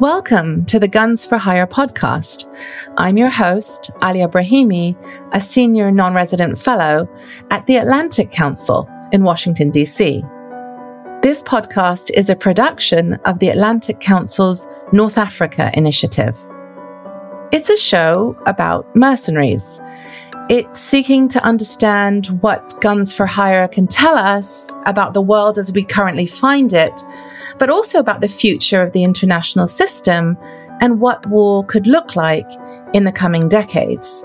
Welcome to the Guns for Hire podcast. I'm your host, Alia Brahimi, a senior non resident fellow at the Atlantic Council in Washington, D.C. This podcast is a production of the Atlantic Council's North Africa initiative. It's a show about mercenaries. It's seeking to understand what Guns for Hire can tell us about the world as we currently find it but also about the future of the international system and what war could look like in the coming decades.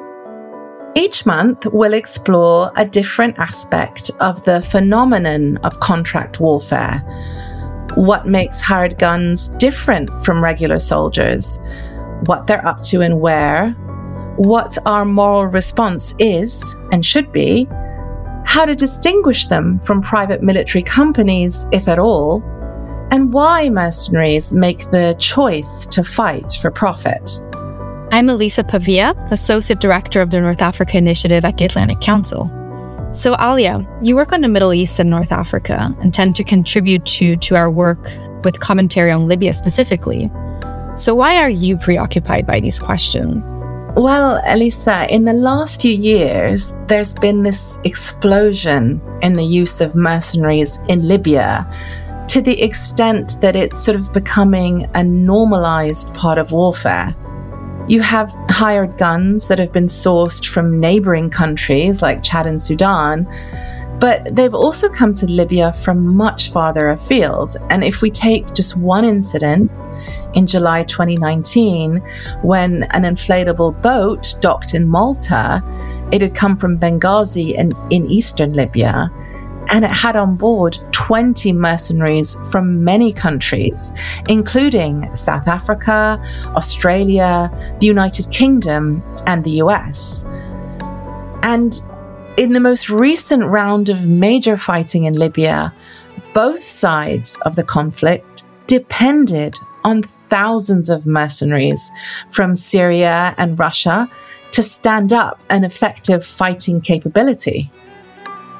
Each month, we'll explore a different aspect of the phenomenon of contract warfare. What makes hired guns different from regular soldiers? What they're up to and where? What our moral response is and should be? How to distinguish them from private military companies, if at all? And why mercenaries make the choice to fight for profit. I'm Elisa Pavia, Associate Director of the North Africa Initiative at the Atlantic Council. So, Alia, you work on the Middle East and North Africa and tend to contribute to, to our work with commentary on Libya specifically. So, why are you preoccupied by these questions? Well, Elisa, in the last few years, there's been this explosion in the use of mercenaries in Libya to the extent that it's sort of becoming a normalized part of warfare. You have hired guns that have been sourced from neighboring countries like Chad and Sudan, but they've also come to Libya from much farther afield. And if we take just one incident, in July 2019, when an inflatable boat docked in Malta, it had come from Benghazi in, in eastern Libya and it had on board 20 mercenaries from many countries, including South Africa, Australia, the United Kingdom, and the US. And in the most recent round of major fighting in Libya, both sides of the conflict depended on thousands of mercenaries from Syria and Russia to stand up an effective fighting capability.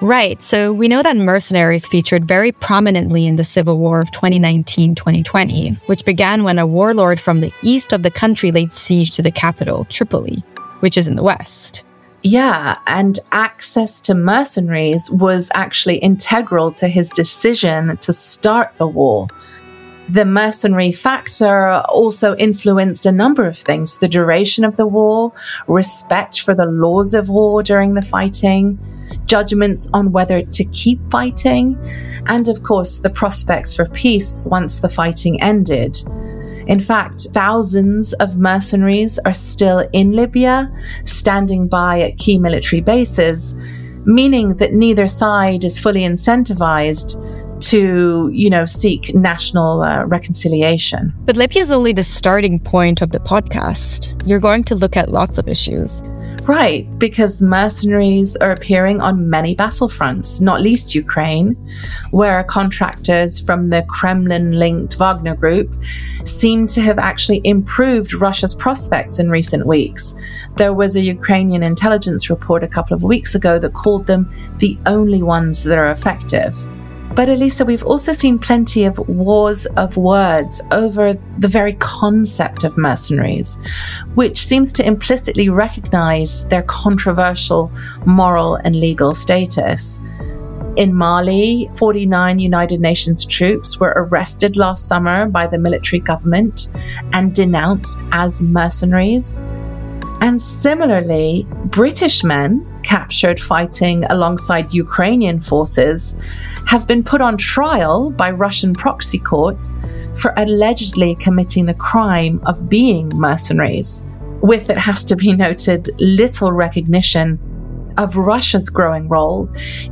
Right. So we know that mercenaries featured very prominently in the civil war of 2019 2020, which began when a warlord from the east of the country laid siege to the capital, Tripoli, which is in the west. Yeah, and access to mercenaries was actually integral to his decision to start the war. The mercenary factor also influenced a number of things the duration of the war, respect for the laws of war during the fighting, judgments on whether to keep fighting, and of course, the prospects for peace once the fighting ended. In fact, thousands of mercenaries are still in Libya, standing by at key military bases, meaning that neither side is fully incentivized to, you know, seek national uh, reconciliation. But Libya is only the starting point of the podcast. You're going to look at lots of issues. Right, because mercenaries are appearing on many battlefronts, not least Ukraine, where contractors from the Kremlin linked Wagner Group seem to have actually improved Russia's prospects in recent weeks. There was a Ukrainian intelligence report a couple of weeks ago that called them the only ones that are effective. But Elisa, we've also seen plenty of wars of words over the very concept of mercenaries, which seems to implicitly recognize their controversial moral and legal status. In Mali, 49 United Nations troops were arrested last summer by the military government and denounced as mercenaries. And similarly, British men captured fighting alongside Ukrainian forces have been put on trial by Russian proxy courts for allegedly committing the crime of being mercenaries, with, it has to be noted, little recognition of Russia's growing role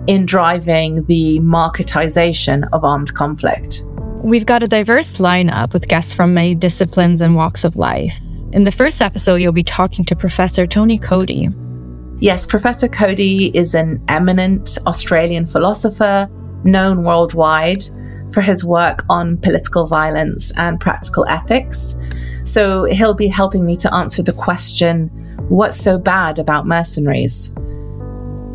in driving the marketization of armed conflict. We've got a diverse lineup with guests from many disciplines and walks of life. In the first episode, you'll be talking to Professor Tony Coady. Yes, Professor Coady is an eminent Australian philosopher known worldwide for his work on political violence and practical ethics. So he'll be helping me to answer the question what's so bad about mercenaries?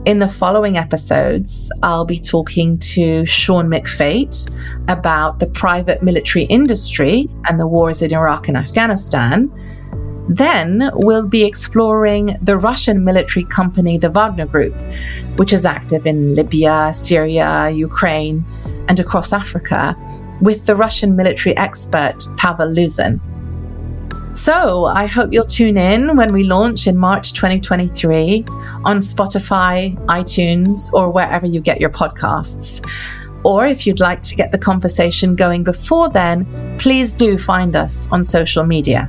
In the following episodes, I'll be talking to Sean McFate about the private military industry and the wars in Iraq and Afghanistan. Then we'll be exploring the Russian military company, the Wagner Group, which is active in Libya, Syria, Ukraine, and across Africa, with the Russian military expert Pavel Luzin. So I hope you'll tune in when we launch in March 2023 on Spotify, iTunes, or wherever you get your podcasts. Or if you'd like to get the conversation going before then, please do find us on social media.